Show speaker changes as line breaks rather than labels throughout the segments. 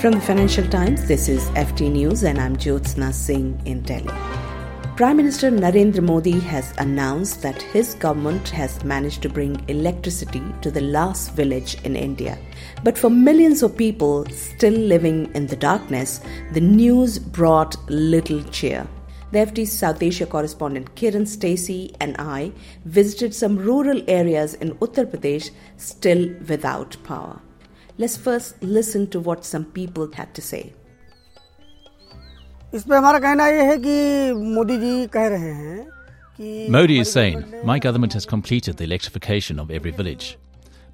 From the Financial Times, this is FT News and I'm Jyotsna Singh in Delhi. Prime Minister Narendra Modi has announced that his government has managed to bring electricity to the last village in India. But for millions of people still living in the darkness, the news brought little cheer. The FT's South Asia correspondent Kiran Stacey and I visited some rural areas in Uttar Pradesh still without power let's first listen to what some people had to say.
Modi is saying, my government has completed the electrification of every village.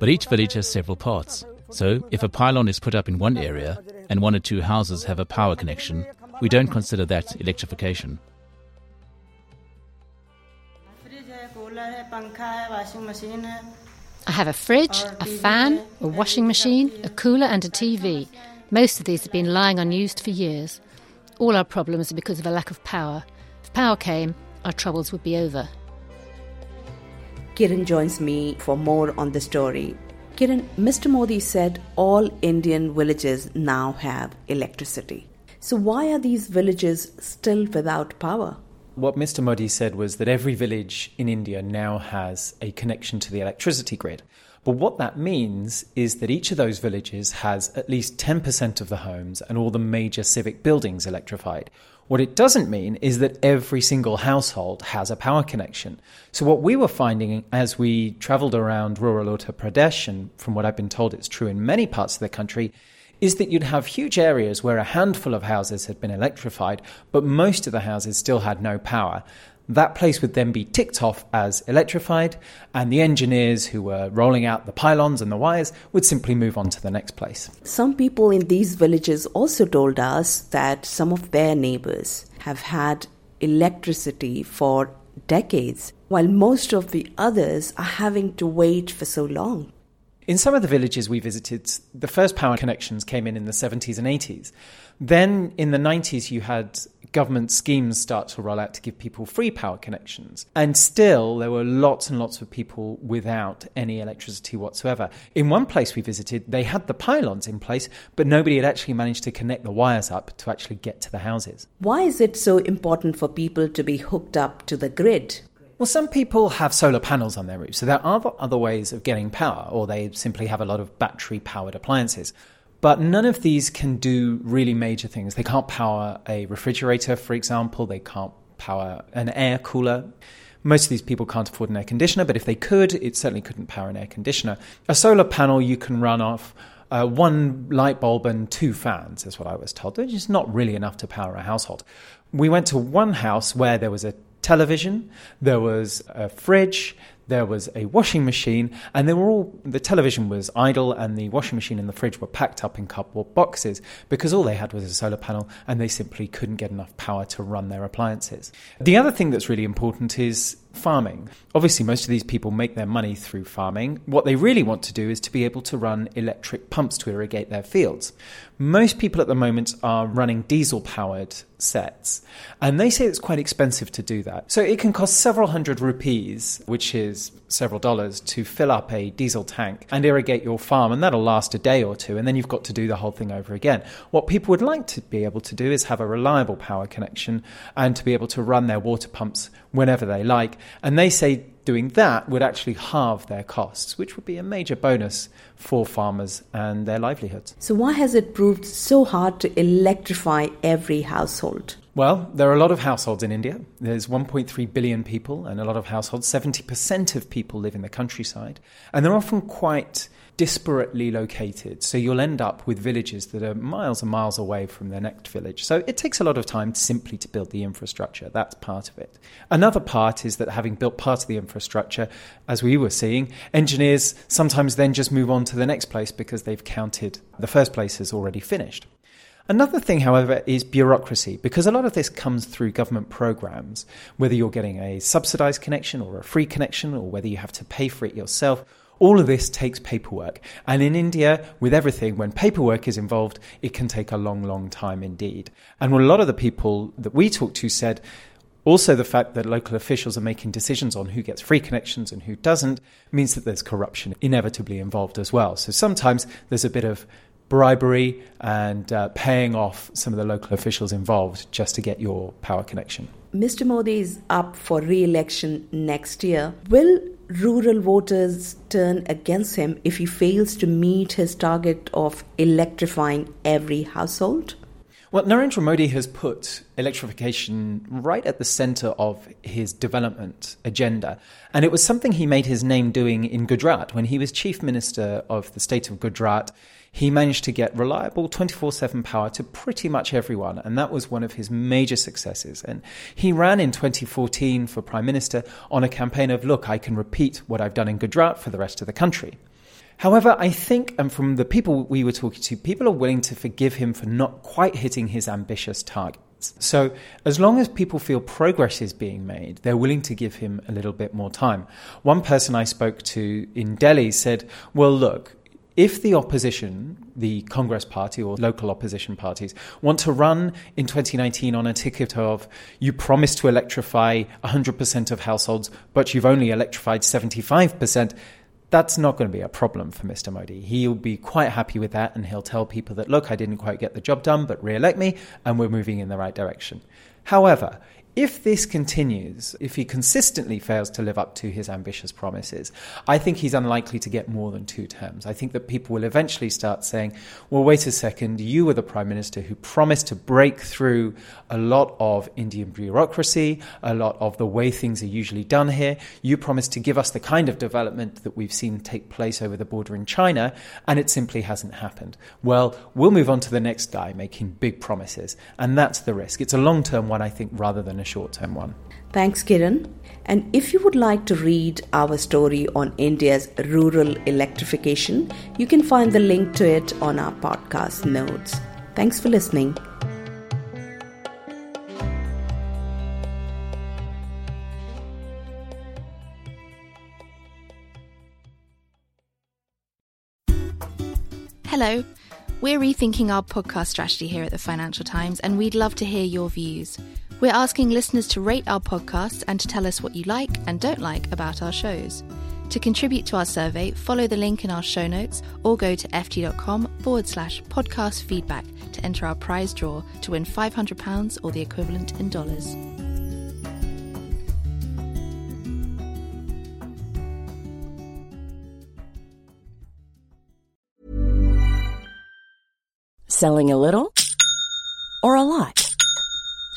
But each village has several parts. So, if a pylon is put up in one area and one or two houses have a power connection, we don't consider that electrification.
I have a fridge, a fan, a washing machine, a cooler, and a TV. Most of these have been lying unused for years. All our problems are because of a lack of power. If power came, our troubles would be over.
Kiran joins me for more on the story. Kiran, Mr. Modi said all Indian villages now have electricity. So, why are these villages still without power?
What Mr. Modi said was that every village in India now has a connection to the electricity grid. But what that means is that each of those villages has at least 10% of the homes and all the major civic buildings electrified. What it doesn't mean is that every single household has a power connection. So, what we were finding as we traveled around rural Uttar Pradesh, and from what I've been told it's true in many parts of the country, is that you'd have huge areas where a handful of houses had been electrified, but most of the houses still had no power. That place would then be ticked off as electrified, and the engineers who were rolling out the pylons and the wires would simply move on to the next place.
Some people in these villages also told us that some of their neighbors have had electricity for decades, while most of the others are having to wait for so long.
In some of the villages we visited, the first power connections came in in the 70s and 80s. Then in the 90s, you had government schemes start to roll out to give people free power connections. And still, there were lots and lots of people without any electricity whatsoever. In one place we visited, they had the pylons in place, but nobody had actually managed to connect the wires up to actually get to the houses.
Why is it so important for people to be hooked up to the grid?
Well, some people have solar panels on their roofs, so there are other ways of getting power, or they simply have a lot of battery powered appliances. But none of these can do really major things. They can't power a refrigerator, for example, they can't power an air cooler. Most of these people can't afford an air conditioner, but if they could, it certainly couldn't power an air conditioner. A solar panel you can run off uh, one light bulb and two fans, is what I was told, is not really enough to power a household. We went to one house where there was a television, there was a fridge, there was a washing machine, and they were all the television was idle, and the washing machine and the fridge were packed up in cardboard boxes because all they had was a solar panel, and they simply couldn't get enough power to run their appliances. The other thing that's really important is farming. Obviously, most of these people make their money through farming. What they really want to do is to be able to run electric pumps to irrigate their fields. Most people at the moment are running diesel powered sets, and they say it's quite expensive to do that. So it can cost several hundred rupees, which is several dollars, to fill up a diesel tank and irrigate your farm, and that'll last a day or two, and then you've got to do the whole thing over again. What people would like to be able to do is have a reliable power connection and to be able to run their water pumps whenever they like. And they say doing that would actually halve their costs, which would be a major bonus for farmers and their livelihoods.
So, why has it proved so hard to electrify every household?
Well, there are a lot of households in India. There's 1.3 billion people and a lot of households. 70% of people live in the countryside. And they're often quite disparately located. So you'll end up with villages that are miles and miles away from their next village. So it takes a lot of time simply to build the infrastructure. That's part of it. Another part is that having built part of the infrastructure, as we were seeing, engineers sometimes then just move on to the next place because they've counted the first place as already finished. Another thing, however, is bureaucracy, because a lot of this comes through government programs, whether you're getting a subsidized connection or a free connection, or whether you have to pay for it yourself. All of this takes paperwork. And in India, with everything, when paperwork is involved, it can take a long, long time indeed. And what a lot of the people that we talked to said, also, the fact that local officials are making decisions on who gets free connections and who doesn't means that there's corruption inevitably involved as well. So sometimes there's a bit of bribery and uh, paying off some of the local officials involved just to get your power connection.
Mr. Modi is up for re election next year. Will rural voters turn against him if he fails to meet his target of electrifying every household?
Well, Narendra Modi has put electrification right at the center of his development agenda. And it was something he made his name doing in Gujarat. When he was chief minister of the state of Gujarat, he managed to get reliable 24 7 power to pretty much everyone. And that was one of his major successes. And he ran in 2014 for prime minister on a campaign of, look, I can repeat what I've done in Gujarat for the rest of the country. However, I think, and from the people we were talking to, people are willing to forgive him for not quite hitting his ambitious targets. So, as long as people feel progress is being made, they're willing to give him a little bit more time. One person I spoke to in Delhi said, Well, look, if the opposition, the Congress Party or local opposition parties, want to run in 2019 on a ticket of you promised to electrify 100% of households, but you've only electrified 75%, that's not going to be a problem for Mr. Modi. He'll be quite happy with that and he'll tell people that, look, I didn't quite get the job done, but re elect me and we're moving in the right direction. However, if this continues, if he consistently fails to live up to his ambitious promises, I think he's unlikely to get more than two terms. I think that people will eventually start saying, well, wait a second, you were the prime minister who promised to break through a lot of Indian bureaucracy, a lot of the way things are usually done here. You promised to give us the kind of development that we've seen take place over the border in China, and it simply hasn't happened. Well, we'll move on to the next guy making big promises, and that's the risk. It's a long term one, I think, rather than a short term one.
Thanks, Kiran. And if you would like to read our story on India's rural electrification, you can find the link to it on our podcast notes. Thanks for listening.
Hello. We're rethinking our podcast strategy here at the Financial Times, and we'd love to hear your views. We're asking listeners to rate our podcasts and to tell us what you like and don't like about our shows. To contribute to our survey, follow the link in our show notes or go to ft.com forward slash podcast feedback to enter our prize draw to win £500 or the equivalent in dollars.
Selling a little or a lot?